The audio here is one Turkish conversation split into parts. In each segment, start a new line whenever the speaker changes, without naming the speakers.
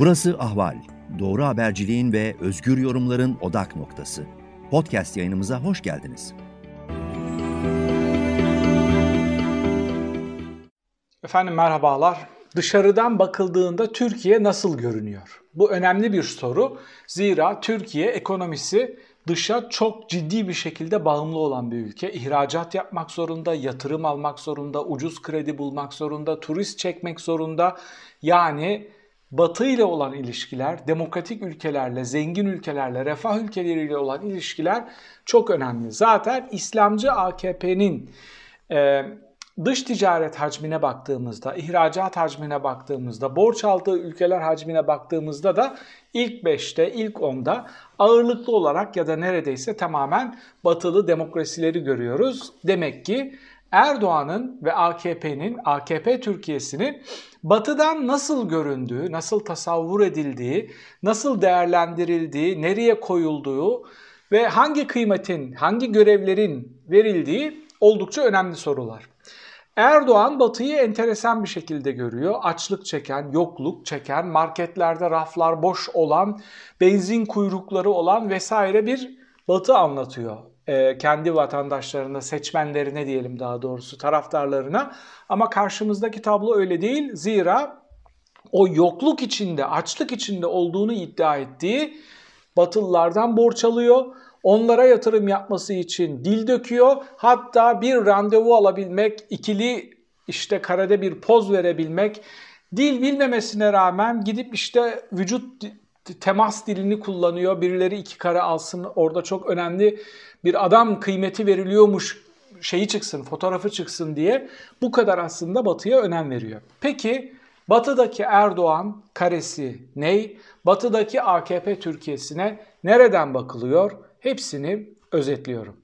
Burası Ahval. Doğru haberciliğin ve özgür yorumların odak noktası. Podcast yayınımıza hoş geldiniz.
Efendim merhabalar. Dışarıdan bakıldığında Türkiye nasıl görünüyor? Bu önemli bir soru. Zira Türkiye ekonomisi dışa çok ciddi bir şekilde bağımlı olan bir ülke. İhracat yapmak zorunda, yatırım almak zorunda, ucuz kredi bulmak zorunda, turist çekmek zorunda. Yani Batı ile olan ilişkiler, demokratik ülkelerle, zengin ülkelerle, refah ülkeleriyle olan ilişkiler çok önemli. Zaten İslamcı AKP'nin e, dış ticaret hacmine baktığımızda, ihracat hacmine baktığımızda, borç aldığı ülkeler hacmine baktığımızda da ilk 5'te, ilk 10'da ağırlıklı olarak ya da neredeyse tamamen batılı demokrasileri görüyoruz. Demek ki Erdoğan'ın ve AKP'nin, AKP Türkiye'sinin batıdan nasıl göründüğü, nasıl tasavvur edildiği, nasıl değerlendirildiği, nereye koyulduğu ve hangi kıymetin, hangi görevlerin verildiği oldukça önemli sorular. Erdoğan Batı'yı enteresan bir şekilde görüyor. Açlık çeken, yokluk çeken, marketlerde raflar boş olan, benzin kuyrukları olan vesaire bir Batı anlatıyor. Ee, kendi vatandaşlarına, seçmenlerine diyelim daha doğrusu, taraftarlarına. Ama karşımızdaki tablo öyle değil. Zira o yokluk içinde, açlık içinde olduğunu iddia ettiği Batılılardan borç alıyor onlara yatırım yapması için dil döküyor. Hatta bir randevu alabilmek, ikili işte karede bir poz verebilmek, dil bilmemesine rağmen gidip işte vücut temas dilini kullanıyor. Birileri iki kare alsın orada çok önemli bir adam kıymeti veriliyormuş şeyi çıksın, fotoğrafı çıksın diye bu kadar aslında Batı'ya önem veriyor. Peki Batı'daki Erdoğan karesi ney? Batı'daki AKP Türkiye'sine nereden bakılıyor? Hepsini özetliyorum.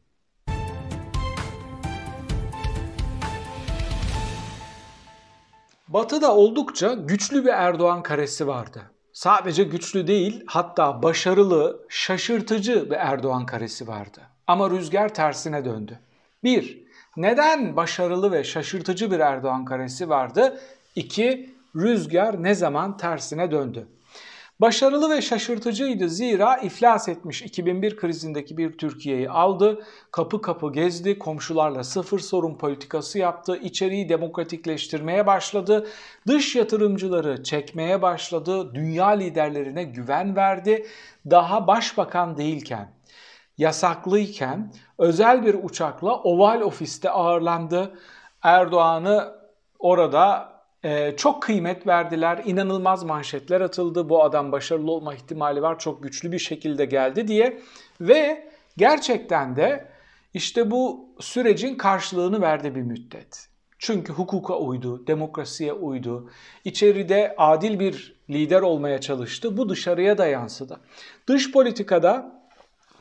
Batı'da oldukça güçlü bir Erdoğan karesi vardı. Sadece güçlü değil, hatta başarılı, şaşırtıcı bir Erdoğan karesi vardı. Ama rüzgar tersine döndü. 1. Neden başarılı ve şaşırtıcı bir Erdoğan karesi vardı? 2. Rüzgar ne zaman tersine döndü? Başarılı ve şaşırtıcıydı zira iflas etmiş 2001 krizindeki bir Türkiye'yi aldı, kapı kapı gezdi, komşularla sıfır sorun politikası yaptı, içeriği demokratikleştirmeye başladı, dış yatırımcıları çekmeye başladı, dünya liderlerine güven verdi, daha başbakan değilken, yasaklıyken özel bir uçakla Oval Ofis'te ağırlandı. Erdoğan'ı orada ee, çok kıymet verdiler, inanılmaz manşetler atıldı, bu adam başarılı olma ihtimali var, çok güçlü bir şekilde geldi diye ve gerçekten de işte bu sürecin karşılığını verdi bir müddet. Çünkü hukuka uydu, demokrasiye uydu, içeride adil bir lider olmaya çalıştı, bu dışarıya da yansıdı. Dış politikada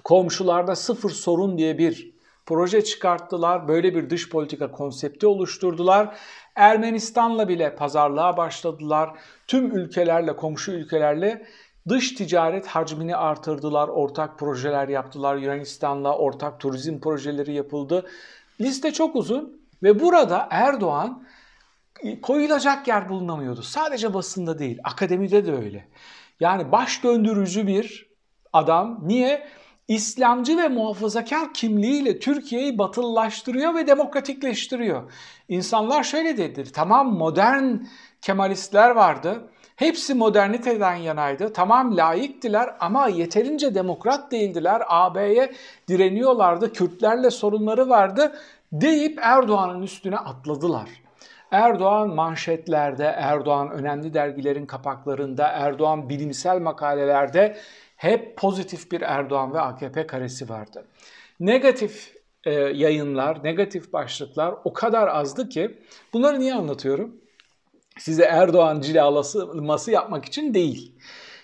komşularda sıfır sorun diye bir proje çıkarttılar. Böyle bir dış politika konsepti oluşturdular. Ermenistan'la bile pazarlığa başladılar. Tüm ülkelerle, komşu ülkelerle dış ticaret hacmini artırdılar. Ortak projeler yaptılar. Yunanistan'la ortak turizm projeleri yapıldı. Liste çok uzun ve burada Erdoğan koyulacak yer bulunamıyordu. Sadece basında değil, akademide de öyle. Yani baş döndürücü bir adam. Niye? İslamcı ve muhafazakar kimliğiyle Türkiye'yi batılılaştırıyor ve demokratikleştiriyor. İnsanlar şöyle dedi, tamam modern Kemalistler vardı, hepsi moderniteden yanaydı, tamam layıktiler ama yeterince demokrat değildiler, AB'ye direniyorlardı, Kürtlerle sorunları vardı deyip Erdoğan'ın üstüne atladılar. Erdoğan manşetlerde, Erdoğan önemli dergilerin kapaklarında, Erdoğan bilimsel makalelerde hep pozitif bir Erdoğan ve AKP karesi vardı. Negatif e, yayınlar, negatif başlıklar o kadar azdı ki bunları niye anlatıyorum? Size Erdoğan cilalaması yapmak için değil.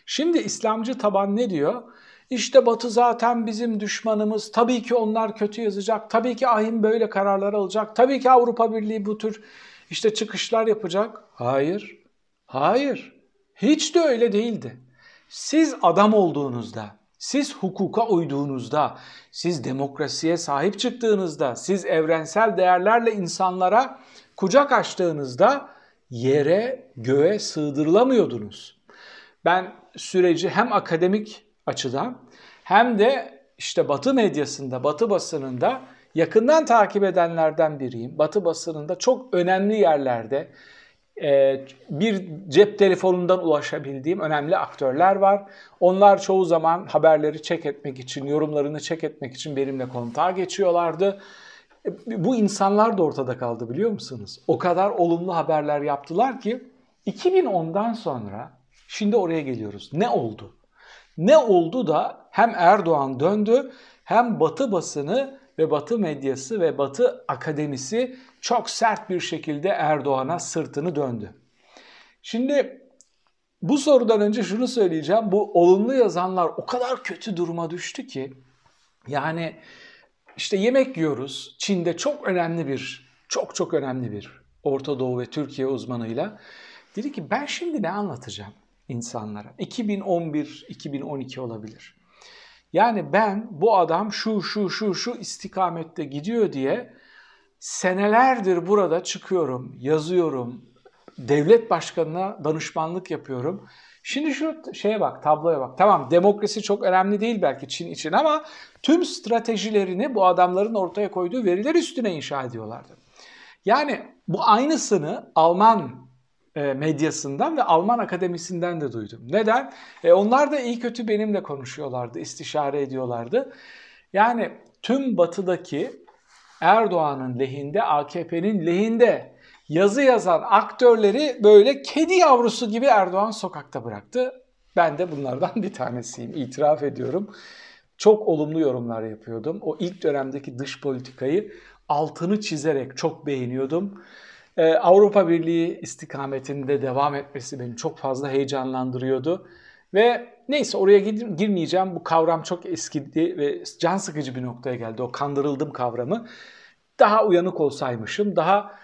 Şimdi İslamcı taban ne diyor? İşte Batı zaten bizim düşmanımız. Tabii ki onlar kötü yazacak. Tabii ki ahim böyle kararlar alacak. Tabii ki Avrupa Birliği bu tür işte çıkışlar yapacak. Hayır. Hayır. Hiç de öyle değildi. Siz adam olduğunuzda, siz hukuka uyduğunuzda, siz demokrasiye sahip çıktığınızda, siz evrensel değerlerle insanlara kucak açtığınızda yere, göğe sığdırılamıyordunuz. Ben süreci hem akademik açıdan hem de işte Batı medyasında, Batı basınında yakından takip edenlerden biriyim. Batı basınında çok önemli yerlerde bir cep telefonundan ulaşabildiğim önemli aktörler var. Onlar çoğu zaman haberleri çek etmek için, yorumlarını çek etmek için benimle kontağa geçiyorlardı. Bu insanlar da ortada kaldı biliyor musunuz? O kadar olumlu haberler yaptılar ki 2010'dan sonra şimdi oraya geliyoruz. Ne oldu? Ne oldu da hem Erdoğan döndü hem Batı basını ve Batı medyası ve Batı akademisi çok sert bir şekilde Erdoğan'a sırtını döndü. Şimdi bu sorudan önce şunu söyleyeceğim. Bu olumlu yazanlar o kadar kötü duruma düştü ki yani işte yemek yiyoruz. Çin'de çok önemli bir, çok çok önemli bir Orta Doğu ve Türkiye uzmanıyla. Dedi ki ben şimdi ne anlatacağım insanlara? 2011-2012 olabilir. Yani ben bu adam şu şu şu şu istikamette gidiyor diye senelerdir burada çıkıyorum, yazıyorum, devlet başkanına danışmanlık yapıyorum. Şimdi şu şeye bak, tabloya bak. Tamam demokrasi çok önemli değil belki Çin için ama tüm stratejilerini bu adamların ortaya koyduğu veriler üstüne inşa ediyorlardı. Yani bu aynısını Alman medyasından ve Alman akademisinden de duydum. Neden? E, onlar da iyi kötü benimle konuşuyorlardı, istişare ediyorlardı. Yani tüm batıdaki Erdoğan'ın lehinde, AKP'nin lehinde yazı yazan aktörleri böyle kedi yavrusu gibi Erdoğan sokakta bıraktı. Ben de bunlardan bir tanesiyim, itiraf ediyorum. Çok olumlu yorumlar yapıyordum. O ilk dönemdeki dış politikayı altını çizerek çok beğeniyordum. Ee, Avrupa Birliği istikametinde devam etmesi beni çok fazla heyecanlandırıyordu. Ve neyse oraya girmeyeceğim. Bu kavram çok eskidi ve can sıkıcı bir noktaya geldi. O kandırıldım kavramı. Daha uyanık olsaymışım, daha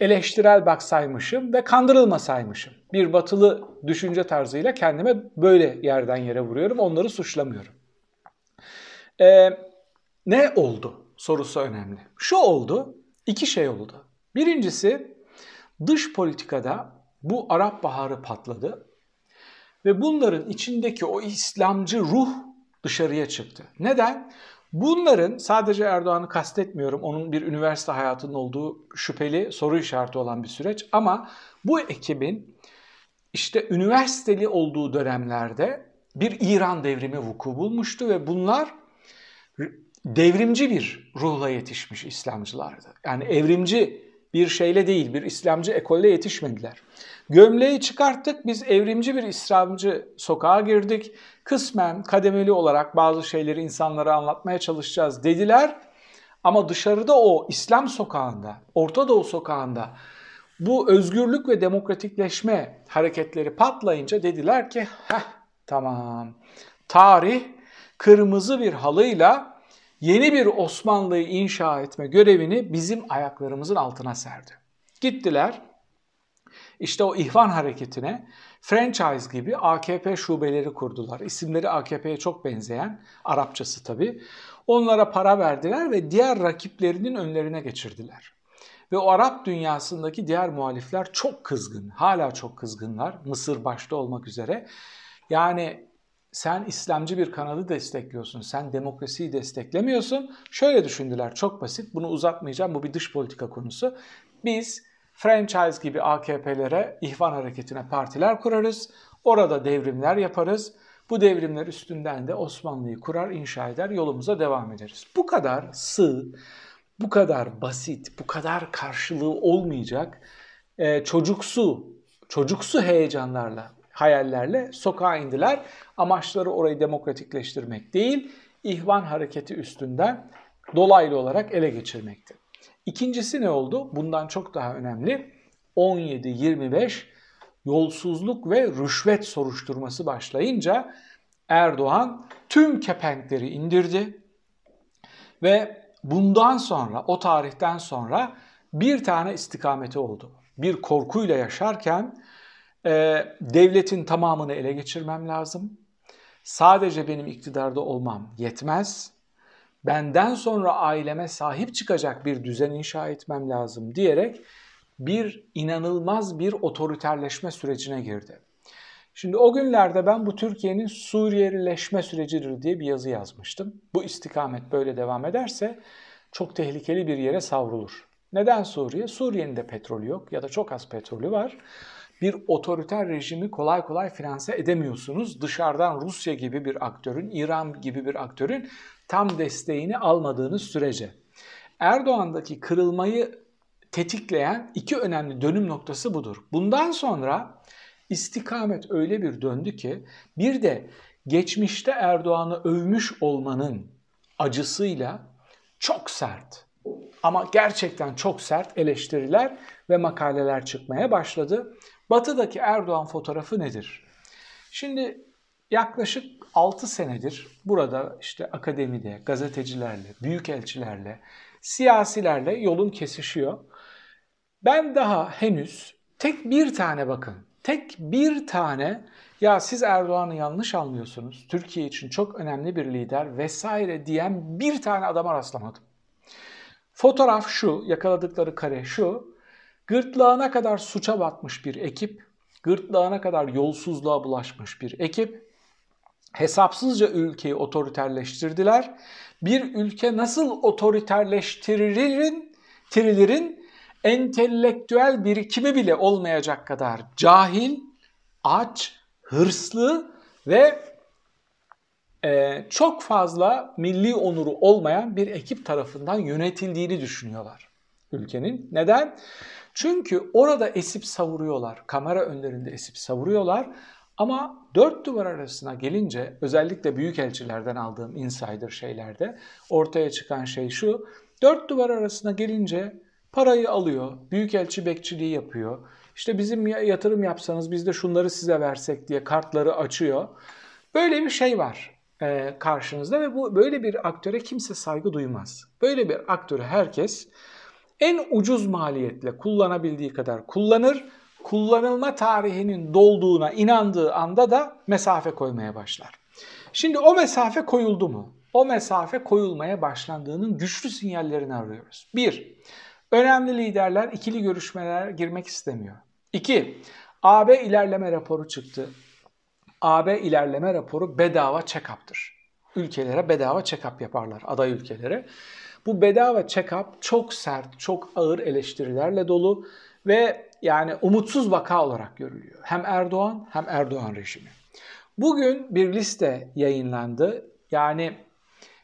eleştirel baksaymışım ve kandırılmasaymışım. Bir batılı düşünce tarzıyla kendime böyle yerden yere vuruyorum. Onları suçlamıyorum. Ee, ne oldu sorusu önemli. Şu oldu, iki şey oldu. Birincisi dış politikada bu Arap Baharı patladı ve bunların içindeki o İslamcı ruh dışarıya çıktı. Neden? Bunların sadece Erdoğan'ı kastetmiyorum. Onun bir üniversite hayatının olduğu şüpheli soru işareti olan bir süreç ama bu ekibin işte üniversiteli olduğu dönemlerde bir İran devrimi vuku bulmuştu ve bunlar devrimci bir ruhla yetişmiş İslamcılardı. Yani evrimci bir şeyle değil, bir İslamcı ekolle yetişmediler. Gömleği çıkarttık, biz evrimci bir İslamcı sokağa girdik. Kısmen kademeli olarak bazı şeyleri insanlara anlatmaya çalışacağız dediler. Ama dışarıda o İslam sokağında, Orta Doğu sokağında bu özgürlük ve demokratikleşme hareketleri patlayınca dediler ki heh tamam tarih kırmızı bir halıyla yeni bir Osmanlı'yı inşa etme görevini bizim ayaklarımızın altına serdi. Gittiler işte o ihvan hareketine franchise gibi AKP şubeleri kurdular. İsimleri AKP'ye çok benzeyen, Arapçası tabii. Onlara para verdiler ve diğer rakiplerinin önlerine geçirdiler. Ve o Arap dünyasındaki diğer muhalifler çok kızgın, hala çok kızgınlar, Mısır başta olmak üzere. Yani sen İslamcı bir kanalı destekliyorsun, sen demokrasiyi desteklemiyorsun. Şöyle düşündüler, çok basit, bunu uzatmayacağım, bu bir dış politika konusu. Biz franchise gibi AKP'lere, ihvan hareketine partiler kurarız, orada devrimler yaparız. Bu devrimler üstünden de Osmanlı'yı kurar, inşa eder, yolumuza devam ederiz. Bu kadar sığ, bu kadar basit, bu kadar karşılığı olmayacak e, çocuksu, çocuksu heyecanlarla hayallerle sokağa indiler. Amaçları orayı demokratikleştirmek değil, ihvan hareketi üstünden dolaylı olarak ele geçirmekti. İkincisi ne oldu? Bundan çok daha önemli. 17-25 yolsuzluk ve rüşvet soruşturması başlayınca Erdoğan tüm kepenkleri indirdi ve bundan sonra o tarihten sonra bir tane istikameti oldu. Bir korkuyla yaşarken e, devletin tamamını ele geçirmem lazım. Sadece benim iktidarda olmam yetmez. Benden sonra aileme sahip çıkacak bir düzen inşa etmem lazım diyerek bir inanılmaz bir otoriterleşme sürecine girdi. Şimdi o günlerde ben bu Türkiye'nin Suriyelileşme sürecidir diye bir yazı yazmıştım. Bu istikamet böyle devam ederse çok tehlikeli bir yere savrulur. Neden Suriye? Suriye'nin de petrolü yok ya da çok az petrolü var. Bir otoriter rejimi kolay kolay finanse edemiyorsunuz. Dışarıdan Rusya gibi bir aktörün, İran gibi bir aktörün tam desteğini almadığınız sürece. Erdoğan'daki kırılmayı tetikleyen iki önemli dönüm noktası budur. Bundan sonra istikamet öyle bir döndü ki bir de geçmişte Erdoğan'ı övmüş olmanın acısıyla çok sert ama gerçekten çok sert eleştiriler ve makaleler çıkmaya başladı. Batı'daki Erdoğan fotoğrafı nedir? Şimdi yaklaşık 6 senedir burada işte akademide, gazetecilerle, büyükelçilerle, siyasilerle yolum kesişiyor. Ben daha henüz tek bir tane bakın, tek bir tane ya siz Erdoğan'ı yanlış anlıyorsunuz, Türkiye için çok önemli bir lider vesaire diyen bir tane adama rastlamadım. Fotoğraf şu, yakaladıkları kare şu, gırtlağına kadar suça batmış bir ekip, gırtlağına kadar yolsuzluğa bulaşmış bir ekip, hesapsızca ülkeyi otoriterleştirdiler. Bir ülke nasıl otoriterleştiririn, tirilerin entelektüel birikimi bile olmayacak kadar cahil, aç, hırslı ve e, çok fazla milli onuru olmayan bir ekip tarafından yönetildiğini düşünüyorlar ülkenin. Neden? Çünkü orada esip savuruyorlar, kamera önlerinde esip savuruyorlar ama dört duvar arasına gelince özellikle büyük elçilerden aldığım insider şeylerde ortaya çıkan şey şu. Dört duvar arasına gelince parayı alıyor, büyük elçi bekçiliği yapıyor. İşte bizim yatırım yapsanız biz de şunları size versek diye kartları açıyor. Böyle bir şey var e, karşınızda ve bu böyle bir aktöre kimse saygı duymaz. Böyle bir aktörü herkes en ucuz maliyetle kullanabildiği kadar kullanır. Kullanılma tarihinin dolduğuna inandığı anda da mesafe koymaya başlar. Şimdi o mesafe koyuldu mu? O mesafe koyulmaya başlandığının güçlü sinyallerini arıyoruz. Bir, önemli liderler ikili görüşmeler girmek istemiyor. İki, AB ilerleme raporu çıktı. AB ilerleme raporu bedava check-up'tır. Ülkelere bedava check-up yaparlar, aday ülkelere. Bu bedava check-up çok sert, çok ağır eleştirilerle dolu ve yani umutsuz vaka olarak görülüyor. Hem Erdoğan hem Erdoğan rejimi. Bugün bir liste yayınlandı. Yani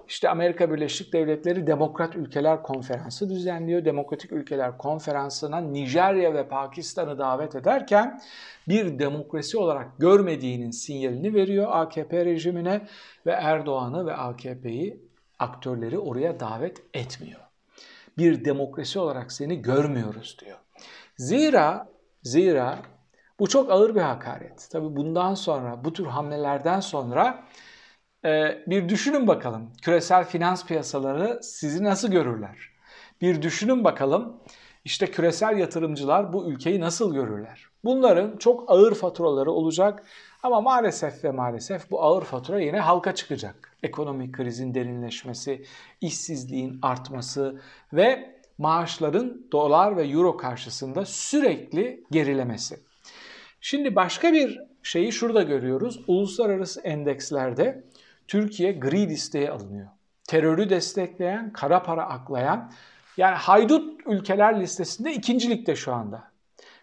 işte Amerika Birleşik Devletleri Demokrat Ülkeler Konferansı düzenliyor. Demokratik Ülkeler Konferansı'na Nijerya ve Pakistan'ı davet ederken bir demokrasi olarak görmediğinin sinyalini veriyor AKP rejimine ve Erdoğan'ı ve AKP'yi aktörleri oraya davet etmiyor. Bir demokrasi olarak seni görmüyoruz diyor. Zira zira bu çok ağır bir hakaret. Tabi bundan sonra bu tür hamlelerden sonra e, bir düşünün bakalım küresel finans piyasaları sizi nasıl görürler? Bir düşünün bakalım işte küresel yatırımcılar bu ülkeyi nasıl görürler? Bunların çok ağır faturaları olacak ama maalesef ve maalesef bu ağır fatura yine halka çıkacak. Ekonomik krizin derinleşmesi, işsizliğin artması ve maaşların dolar ve euro karşısında sürekli gerilemesi. Şimdi başka bir şeyi şurada görüyoruz. Uluslararası endekslerde Türkiye gri listeye alınıyor. Terörü destekleyen, kara para aklayan yani haydut ülkeler listesinde ikinci ligde şu anda.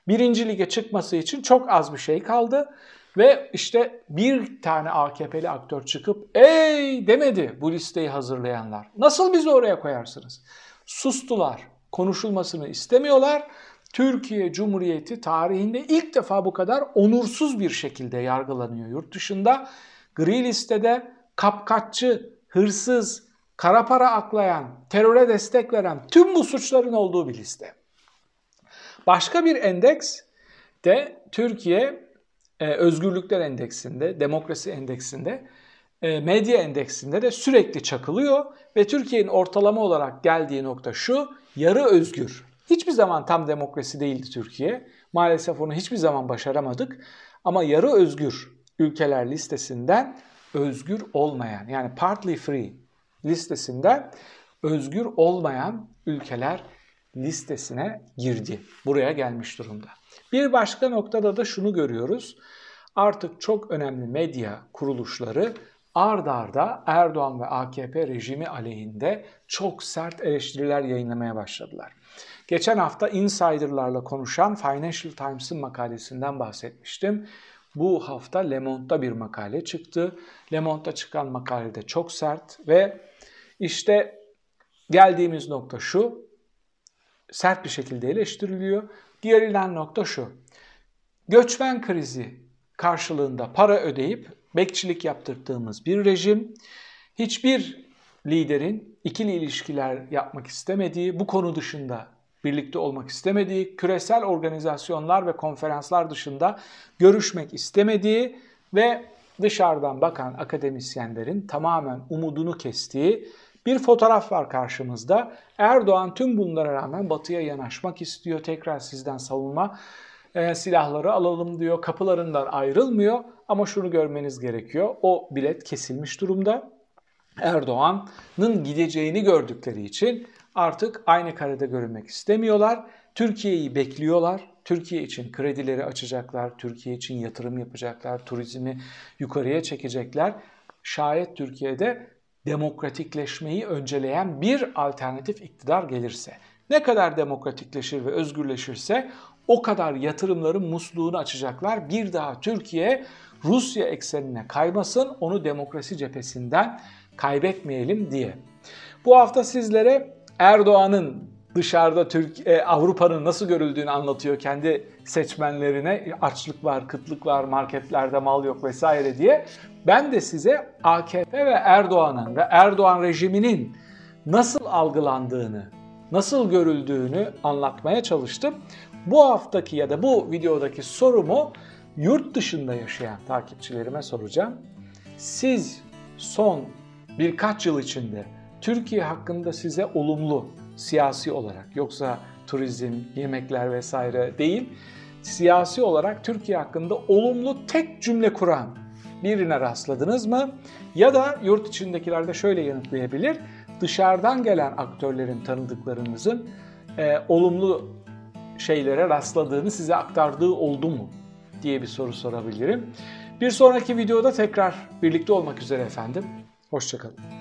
Birinci lige çıkması için çok az bir şey kaldı. Ve işte bir tane AKP'li aktör çıkıp ey demedi bu listeyi hazırlayanlar. Nasıl bizi oraya koyarsınız? Sustular. Konuşulmasını istemiyorlar. Türkiye Cumhuriyeti tarihinde ilk defa bu kadar onursuz bir şekilde yargılanıyor yurt dışında. Gri listede kapkaççı, hırsız, kara para aklayan, teröre destek veren tüm bu suçların olduğu bir liste. Başka bir endeks de Türkiye Özgürlükler Endeksinde, Demokrasi Endeksinde, e, Medya Endeksinde de sürekli çakılıyor ve Türkiye'nin ortalama olarak geldiği nokta şu, yarı özgür. Hiçbir zaman tam demokrasi değildi Türkiye. Maalesef onu hiçbir zaman başaramadık. Ama yarı özgür ülkeler listesinden özgür olmayan yani partly free listesinden özgür olmayan ülkeler listesine girdi. Buraya gelmiş durumda. Bir başka noktada da şunu görüyoruz. artık çok önemli medya kuruluşları ard arda Erdoğan ve AKP rejimi aleyhinde çok sert eleştiriler yayınlamaya başladılar. Geçen hafta insiderlarla konuşan Financial Times'ın makalesinden bahsetmiştim. Bu hafta Le Monde'da bir makale çıktı. Le Monde'da çıkan makalede çok sert ve işte geldiğimiz nokta şu. Sert bir şekilde eleştiriliyor. Diğerilen nokta şu. Göçmen krizi karşılığında para ödeyip bekçilik yaptırdığımız bir rejim hiçbir liderin ikili ilişkiler yapmak istemediği, bu konu dışında birlikte olmak istemediği, küresel organizasyonlar ve konferanslar dışında görüşmek istemediği ve dışarıdan bakan akademisyenlerin tamamen umudunu kestiği bir fotoğraf var karşımızda. Erdoğan tüm bunlara rağmen batıya yanaşmak istiyor. Tekrar sizden savunma e, silahları alalım diyor. Kapılarından ayrılmıyor ama şunu görmeniz gerekiyor. O bilet kesilmiş durumda. Erdoğan'ın gideceğini gördükleri için artık aynı karede görünmek istemiyorlar. Türkiye'yi bekliyorlar. Türkiye için kredileri açacaklar, Türkiye için yatırım yapacaklar, turizmi yukarıya çekecekler. Şayet Türkiye'de demokratikleşmeyi önceleyen bir alternatif iktidar gelirse. Ne kadar demokratikleşir ve özgürleşirse o kadar yatırımların musluğunu açacaklar. Bir daha Türkiye Rusya eksenine kaymasın, onu demokrasi cephesinden kaybetmeyelim diye. Bu hafta sizlere Erdoğan'ın dışarıda Türk e, Avrupa'nın nasıl görüldüğünü anlatıyor kendi seçmenlerine. Açlık var, kıtlık var, marketlerde mal yok vesaire diye. Ben de size AKP ve Erdoğan'ın ve Erdoğan rejiminin nasıl algılandığını, nasıl görüldüğünü anlatmaya çalıştım. Bu haftaki ya da bu videodaki sorumu yurt dışında yaşayan takipçilerime soracağım. Siz son birkaç yıl içinde Türkiye hakkında size olumlu siyasi olarak yoksa turizm, yemekler vesaire değil, siyasi olarak Türkiye hakkında olumlu tek cümle kuran birine rastladınız mı? Ya da yurt içindekiler de şöyle yanıtlayabilir. Dışarıdan gelen aktörlerin tanıdıklarınızın e, olumlu şeylere rastladığını size aktardığı oldu mu diye bir soru sorabilirim. Bir sonraki videoda tekrar birlikte olmak üzere efendim. Hoşçakalın.